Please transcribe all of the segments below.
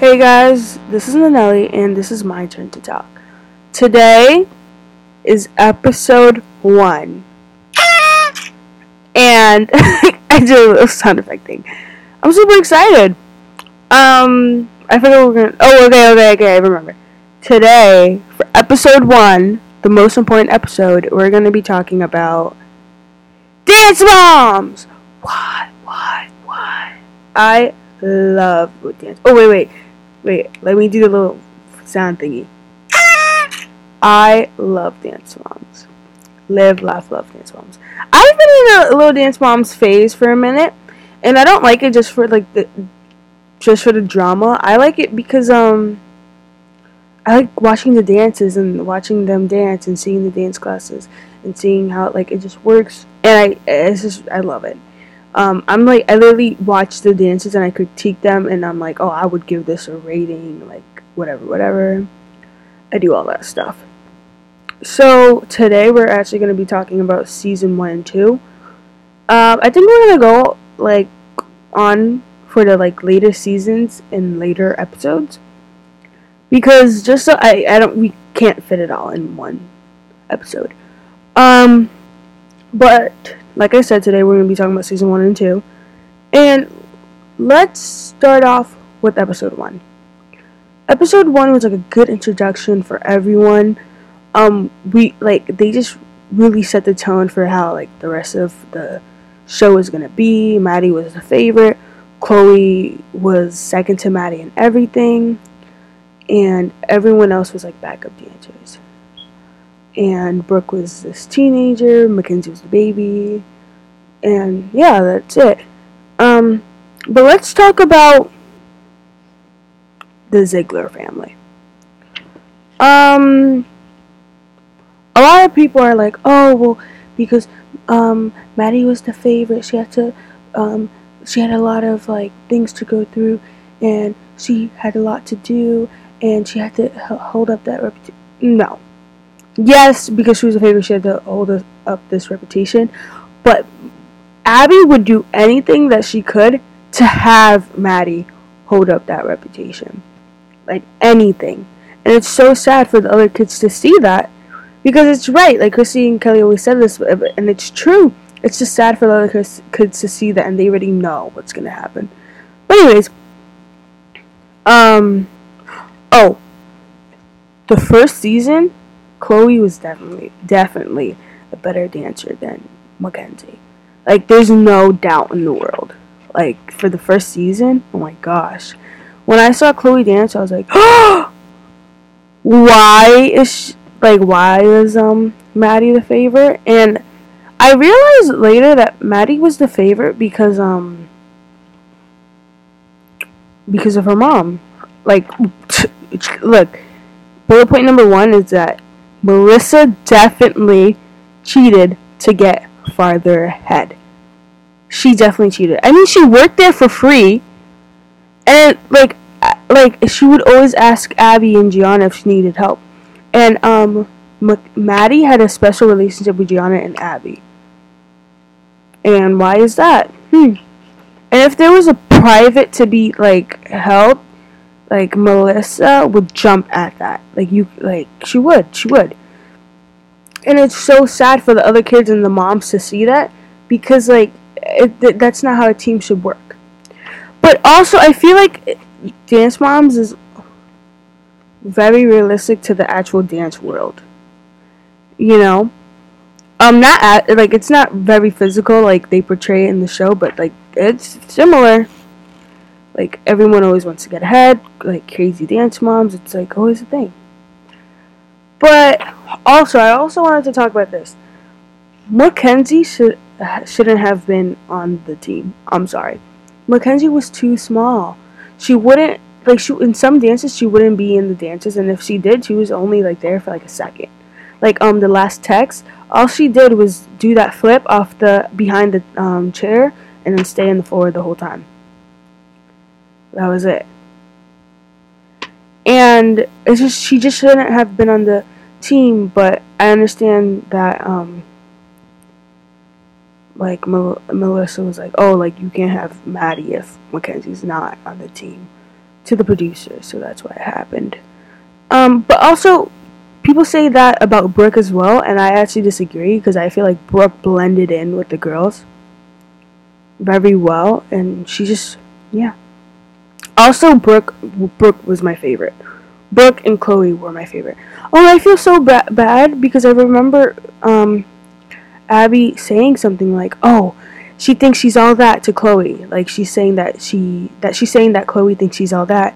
Hey guys, this is Nanelli and this is my turn to talk. Today is episode one. And I did a little sound effect thing. I'm super excited. Um, I forgot we're gonna. Oh, okay, okay, okay. I remember. Today, for episode one, the most important episode, we're gonna be talking about dance moms. What? What? What? I love dance. Oh wait, wait, wait. Let me do the little sound thingy. I love dance moms. Live, laugh, love dance moms. I've been in a little dance moms phase for a minute, and I don't like it just for like the just for the drama. I like it because um I like watching the dances and watching them dance and seeing the dance classes and seeing how like it just works and I it's just I love it. Um, I'm like I literally watch the dances and I critique them and I'm like oh I would give this a rating like whatever whatever. I do all that stuff. So today we're actually going to be talking about season one and two. Um, I think we're gonna go like on for the like later seasons and later episodes because just so I I don't we can't fit it all in one episode. Um, but like I said today, we're gonna be talking about season one and two, and let's start off with episode one. Episode one was like a good introduction for everyone. Um, we like they just really set the tone for how like the rest of the show is gonna be. Maddie was the favorite. Chloe was second to Maddie in everything and everyone else was like backup dancers. And Brooke was this teenager, Mackenzie was the baby, and yeah, that's it. Um, but let's talk about the Ziegler family. Um, a lot of people are like, oh, well, because um, Maddie was the favorite, she had to, um, she had a lot of like things to go through, and she had a lot to do, and she had to hold up that reputation. No. Yes, because she was a favorite, she had to hold up this reputation. But Abby would do anything that she could to have Maddie hold up that reputation. Like anything. And it's so sad for the other kids to see that. Because it's right. Like Chrissy and Kelly always said this, and it's true. It's just sad for the other kids to see that, and they already know what's going to happen. But, anyways. Um Oh, the first season, Chloe was definitely definitely a better dancer than Mackenzie. Like, there's no doubt in the world. Like for the first season, oh my gosh, when I saw Chloe dance, I was like, oh, why is she, like why is um Maddie the favorite? And I realized later that Maddie was the favorite because um because of her mom. Like look, bullet point number one is that Melissa definitely cheated to get farther ahead. She definitely cheated. I mean, she worked there for free, and like, like she would always ask Abby and Gianna if she needed help, and um, Maddie had a special relationship with Gianna and Abby. And why is that? Hmm. And if there was a private to be like help, like Melissa would jump at that. Like you like she would, she would. And it's so sad for the other kids and the moms to see that because like it, that's not how a team should work. But also I feel like dance moms is very realistic to the actual dance world. You know? Um not at, like it's not very physical like they portray it in the show, but like it's similar like everyone always wants to get ahead, like crazy dance moms. It's like always a thing. But also, I also wanted to talk about this. Mackenzie should shouldn't have been on the team. I'm sorry. Mackenzie was too small. She wouldn't like she in some dances she wouldn't be in the dances, and if she did, she was only like there for like a second. Like um the last text, all she did was do that flip off the behind the um, chair and then stay in the floor the whole time. That was it. And it's just she just shouldn't have been on the team, but I understand that um like Mel- Melissa was like, "Oh, like you can't have Maddie if Mackenzie's not on the team to the producer, so that's why it happened. Um, but also, people say that about Brooke as well, and I actually disagree because I feel like Brooke blended in with the girls very well, and she just, yeah. Also, Brooke, Brooke was my favorite. Brooke and Chloe were my favorite. Oh, I feel so ba- bad because I remember um, Abby saying something like, "Oh, she thinks she's all that to Chloe. Like she's saying that she that she's saying that Chloe thinks she's all that,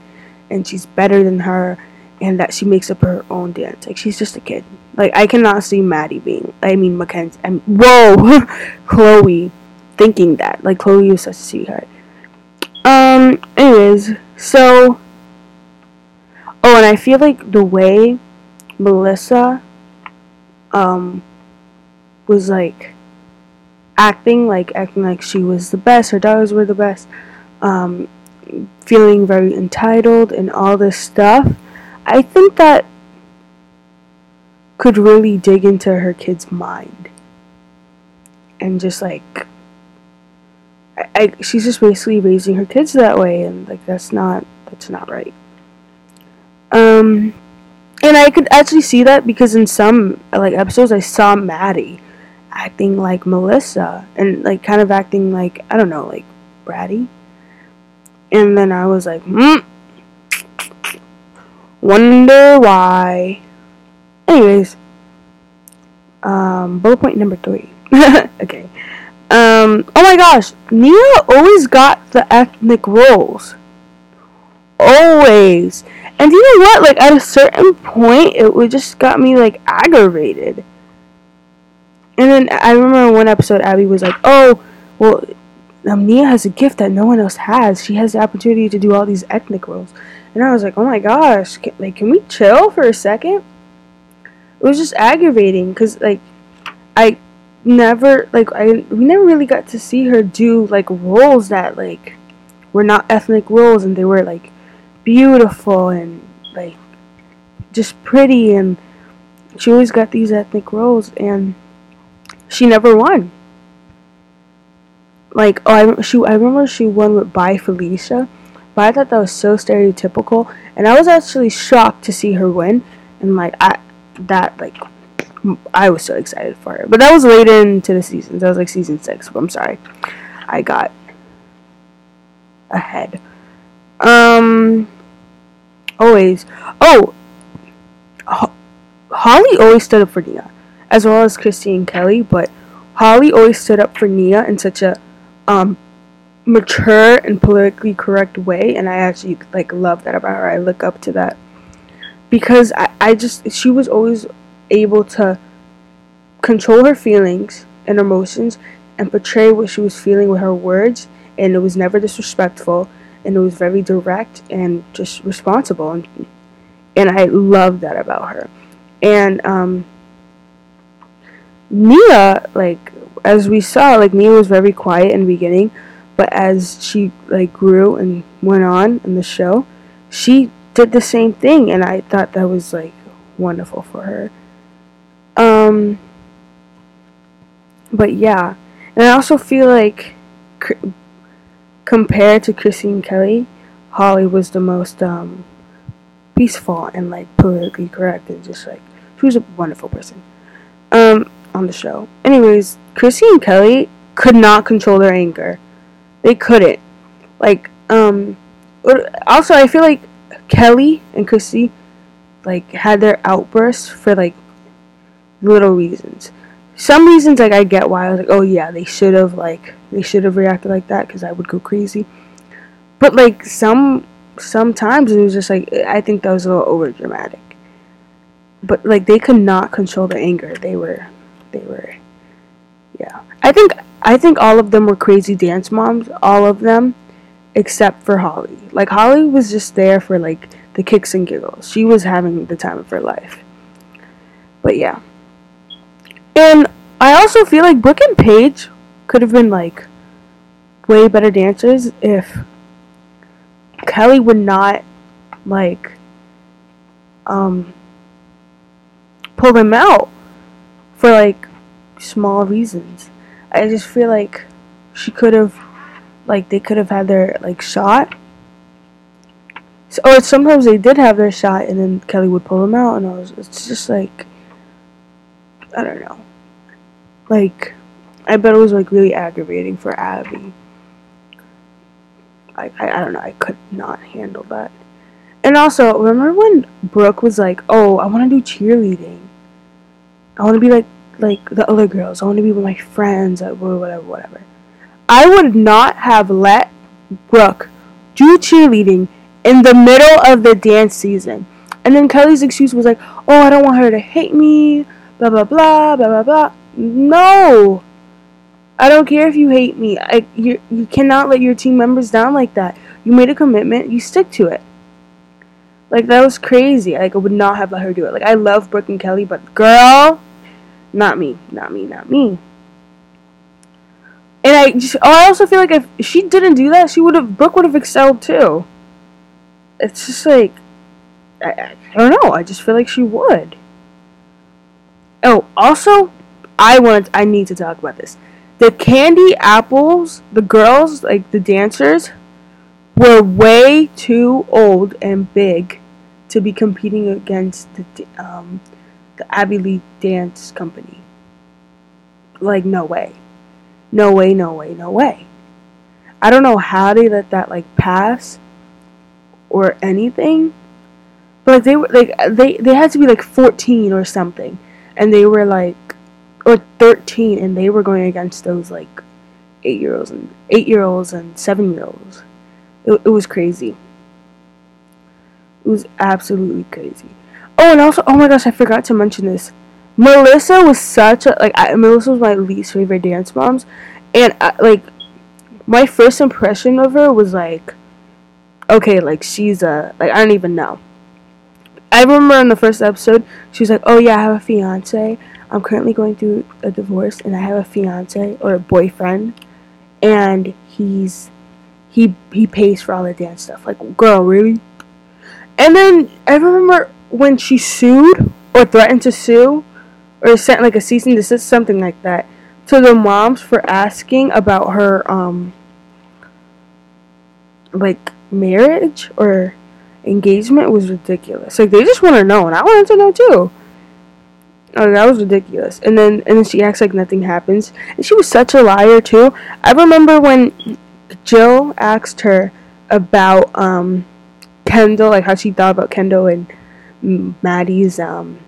and she's better than her, and that she makes up her own dance. Like she's just a kid. Like I cannot see Maddie being. I mean Mackenzie. And whoa, Chloe thinking that. Like Chloe was such a sweetheart. Um. Anyways, so Oh, and I feel like the way Melissa um was like acting like acting like she was the best, her daughters were the best, um feeling very entitled and all this stuff. I think that could really dig into her kid's mind. And just like I, I she's just basically raising her kids that way and like that's not that's not right. Um, and I could actually see that because in some like episodes I saw Maddie acting like Melissa and like kind of acting like I don't know like bratty. And then I was like, hmm. Wonder why. Anyways, um, bullet point number three. okay. Um, oh my gosh, Nia always got the ethnic roles. Always. And you know what? Like at a certain point, it would just got me like aggravated. And then I remember one episode, Abby was like, "Oh, well, um, Nia has a gift that no one else has. She has the opportunity to do all these ethnic roles." And I was like, "Oh my gosh! Can, like, can we chill for a second? It was just aggravating because like I never like I we never really got to see her do like roles that like were not ethnic roles, and they were like beautiful and like just pretty and she always got these ethnic roles and she never won. Like oh I she I remember she won with By Felicia, but I thought that was so stereotypical and I was actually shocked to see her win and like I that like I was so excited for her. But that was late into the season. That was like season six. But I'm sorry. I got ahead. Um always. Oh, Holly always stood up for Nia, as well as Christi and Kelly. But Holly always stood up for Nia in such a um, mature and politically correct way, and I actually like love that about her. I look up to that because I, I just she was always able to control her feelings and emotions and portray what she was feeling with her words, and it was never disrespectful and it was very direct and just responsible and and I love that about her. And um Nia, like as we saw, like Nia was very quiet in the beginning, but as she like grew and went on in the show, she did the same thing and I thought that was like wonderful for her. Um but yeah. And I also feel like compared to Christine Kelly, Holly was the most um, peaceful and like politically correct and just like she was a wonderful person um, on the show. Anyways, Christine Kelly could not control their anger. They couldn't. Like um, also I feel like Kelly and Chrissy like had their outbursts for like little reasons some reasons like I get why I was like, oh yeah, they should have like they should have reacted like that because I would go crazy. But like some sometimes it was just like I think that was a little over dramatic. But like they could not control their anger. They were they were yeah. I think I think all of them were crazy dance moms, all of them except for Holly. Like Holly was just there for like the kicks and giggles. She was having the time of her life. But yeah. And I also feel like Brooke and Paige could have been like way better dancers if Kelly would not like um pull them out for like small reasons. I just feel like she could have like they could have had their like shot or sometimes they did have their shot, and then Kelly would pull them out, and I was, it's just like, I don't know, like, I bet it was like really aggravating for Abby. I, I, I don't know, I could not handle that. And also, remember when Brooke was like, "Oh, I want to do cheerleading. I want to be like like the other girls. I want to be with my friends, uh, or whatever, whatever." I would not have let Brooke do cheerleading in the middle of the dance season. And then Kelly's excuse was like, "Oh, I don't want her to hate me." Blah blah blah blah blah blah. No, I don't care if you hate me. I you you cannot let your team members down like that. You made a commitment. You stick to it. Like that was crazy. Like I would not have let her do it. Like I love Brooke and Kelly, but girl, not me, not me, not me. And I just, oh, I also feel like if she didn't do that, she would have Brooke would have excelled too. It's just like I, I don't know. I just feel like she would. Oh, also, I want I need to talk about this. The candy apples, the girls, like the dancers, were way too old and big to be competing against the um, the Abby Lee Dance Company. Like no way, no way, no way, no way. I don't know how they let that like pass or anything, but like they were like they they had to be like 14 or something, and they were like or 13, and they were going against those like eight year olds and eight year olds and seven year olds. It, it was crazy. It was absolutely crazy. Oh, and also, oh my gosh, I forgot to mention this. Melissa was such a like. I, Melissa was my least favorite dance moms, and I, like my first impression of her was like, okay, like she's a like I don't even know. I remember in the first episode, she was like, "Oh yeah, I have a fiance. I'm currently going through a divorce, and I have a fiance or a boyfriend, and he's he he pays for all the dance stuff. Like, girl, really? And then I remember when she sued or threatened to sue or sent like a cease and desist, something like that, to the moms for asking about her um like marriage or engagement was ridiculous. Like they just want to know, and I wanted to know too. Oh, that was ridiculous. And then and then she acts like nothing happens, and she was such a liar too. I remember when Jill asked her about um, Kendall, like how she thought about Kendall and Maddie's um,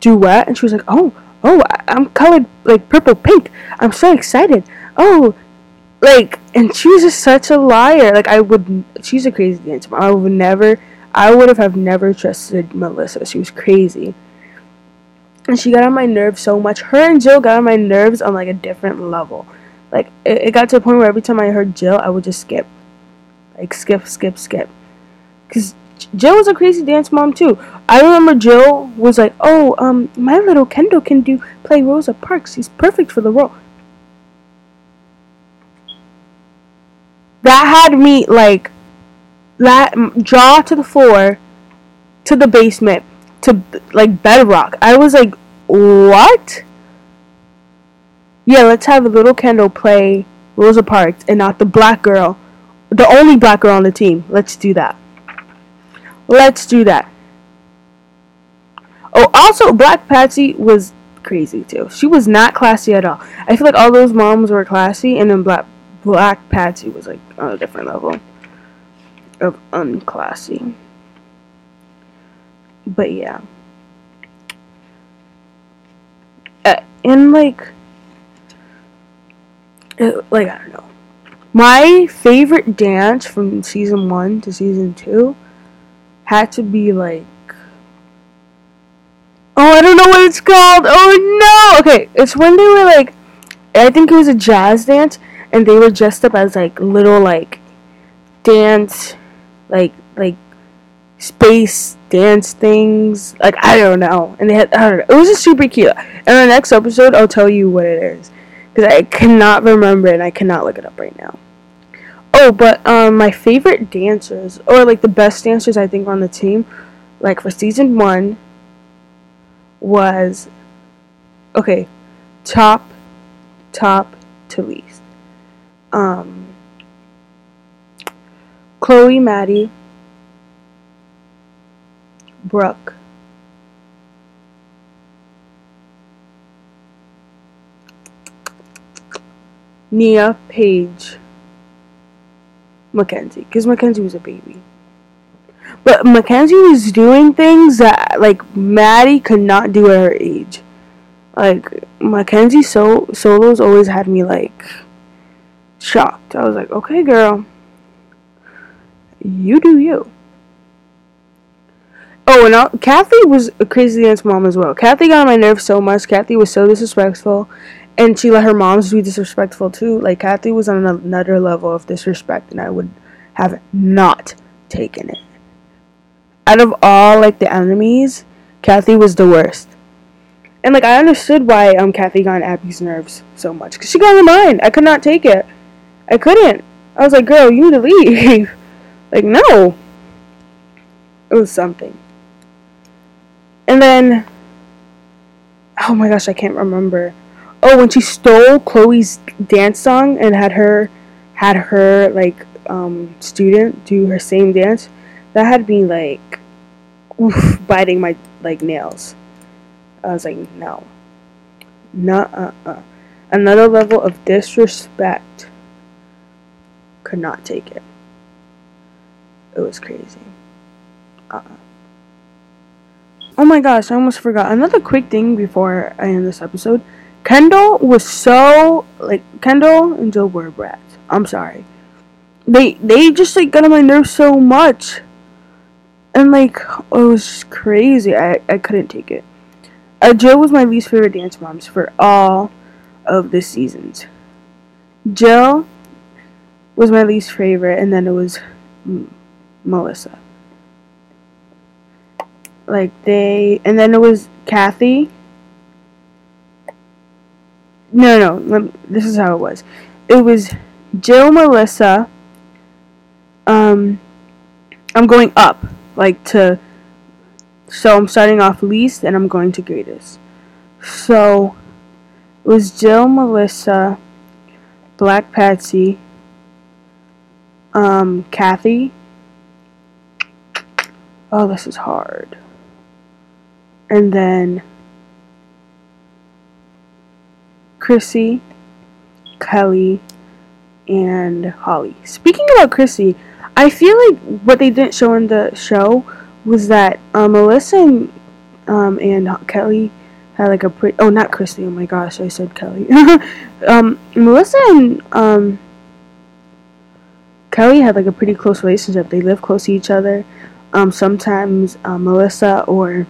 duet, and she was like, "Oh, oh, I'm colored like purple pink. I'm so excited. Oh, like, and she was just such a liar. Like, I would, she's a crazy dancer. I would never, I would have have never trusted Melissa. She was crazy." And she got on my nerves so much. Her and Jill got on my nerves on like a different level. Like it, it got to a point where every time I heard Jill, I would just skip, like skip, skip, skip, because Jill was a crazy dance mom too. I remember Jill was like, "Oh, um, my little Kendall can do play Rosa Parks. He's perfect for the role." That had me like that jaw to the floor, to the basement, to like bedrock. I was like, "What?" Yeah, let's have a little Kendall play Rosa Parks and not the black girl, the only black girl on the team. Let's do that. Let's do that. Oh, also, Black Patsy was crazy too. She was not classy at all. I feel like all those moms were classy, and then Black Black Patsy was like on a different level of unclassy. But yeah, uh, and like it, like I don't know. My favorite dance from season one to season two had to be like Oh, I don't know what it's called. Oh no. Okay, it's when they were like I think it was a jazz dance and they were dressed up as like little like dance like like space dance things. Like I don't know. And they had I don't know. It was just super cute. And the next episode I'll tell you what it is because I cannot remember and I cannot look it up right now. Oh, but um, my favorite dancers, or like the best dancers I think on the team, like for season one, was okay, top, top to least. Um, Chloe, Maddie, Brooke, Nia, Paige, Mackenzie, because Mackenzie was a baby. But Mackenzie was doing things that like Maddie could not do at her age. Like Mackenzie so solos always had me like shocked. I was like, okay, girl, you do you. Oh, and I'll, Cathy was a crazy dance mom as well. Cathy got on my nerves so much. Cathy was so disrespectful, and she let her moms be disrespectful too. Like Cathy was on another level of disrespect, and I would have not taken it. Out of all like the enemies, Cathy was the worst. And like I understood why um Cathy got on Abby's nerves so much because she got on mine. I could not take it. I couldn't. I was like, girl, you need to leave. like no. It was something. And then, oh my gosh, I can't remember. Oh, when she stole Chloe's dance song and had her, had her like um, student do her same dance, that had me like, oof, biting my like nails. I was like, no, not uh uh. Another level of disrespect. Could not take it. It was crazy. Uh. uh Oh my gosh, I almost forgot. Another quick thing before I end this episode. Kendall was so like Kendall and Joe were brats. I'm sorry. They they just like got on my nerves so much. And like it was crazy. I, I couldn't take it. Uh, Jill was my least favorite dance moms for all of the seasons. Jill was my least favorite, and then it was M- Melissa. Like they, and then it was Cathy. No, no. This is how it was. It was Jill, Melissa. Um, I'm going up, like to. So I'm starting off least, and I'm going to greatest. So it was Jill, Melissa, Black Patsy, um, Cathy. Oh, this is hard and then Chrissy, Kelly, and Holly. Speaking about Chrissy, I feel like what they didn't show in the show was that uh, Melissa and, um, and Kelly had like a pretty. Oh, not Chrissy. Oh my gosh, I said Kelly. um, Melissa and um, Kelly had like a pretty close relationship. They live close to each other. Um, sometimes uh, Melissa or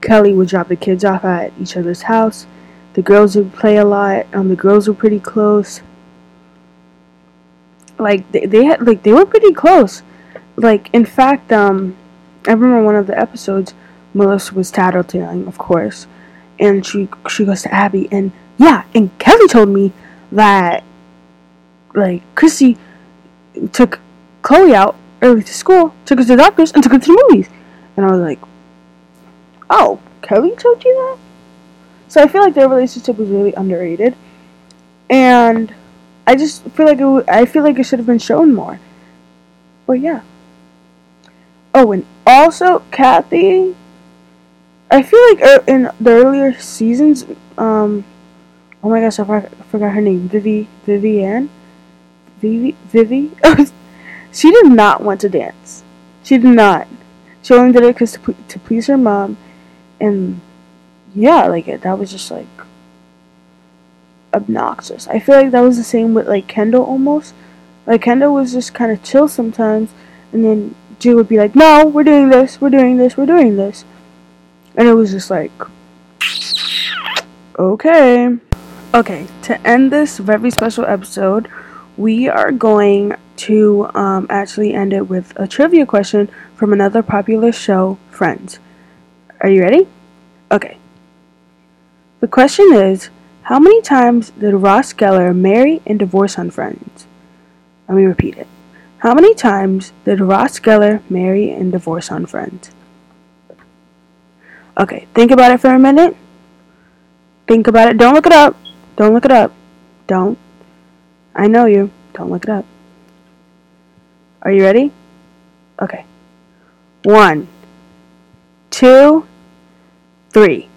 Kelly would drop the kids off at each other's house. The girls would play a lot. Um, the girls were pretty close. Like they, they had like they were pretty close. Like in fact, um, I remember one of the episodes. Melissa was tattletailing, of course, and she she goes to Abby, and yeah, and Kelly told me that like Chrissy took Chloe out early to school, took her to the doctors, and took her to the movies, and I was like, Oh, Kelly told you that? So I feel like their relationship was really underrated, and I just feel like it. W- I feel like it should have been shown more. But yeah. Oh, and also Cathy. I feel like er- in the earlier seasons, um, oh my gosh, I forgot, I forgot her name. Vivi, Vivian, Vivi, she did not want to dance. She did not. She only did it because to, to please her mom and yeah, like it, that was just like obnoxious. I feel like that was the same with like Kendall almost. Like Kendall was just kind of chill sometimes, and then Jill would be like, "No, we're doing this, we're doing this, we're doing this," and it was just like, okay, okay. To end this very special episode, we are going to um, actually end it with a trivia question from another popular show, Friends. Are you ready? Okay. The question is How many times did Ross Geller marry and divorce on Friends? Let me repeat it. How many times did Ross Geller marry and divorce on Friends? Okay, think about it for a minute. Think about it. Don't look it up. Don't look it up. Don't. I know you. Don't look it up. Are you ready? Okay. One, two, three.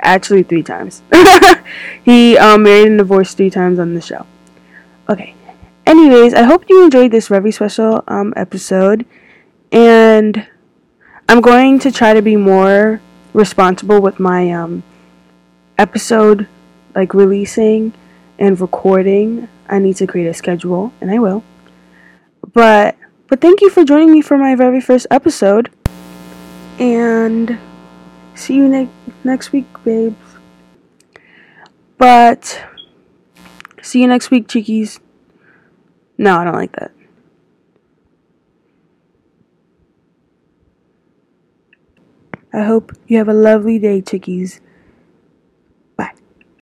Actually, three times. he um, married and divorced three times on the show. Okay. Anyways, I hope you enjoyed this very special um, episode. And I'm going to try to be more responsible with my um, episode like releasing and recording. I need to create a schedule, and I will. But but thank you for joining me for my very first episode. And see you ne- next week, babes. But see you next week, cheekies. No, I don't like that. I hope you have a lovely day, chickies.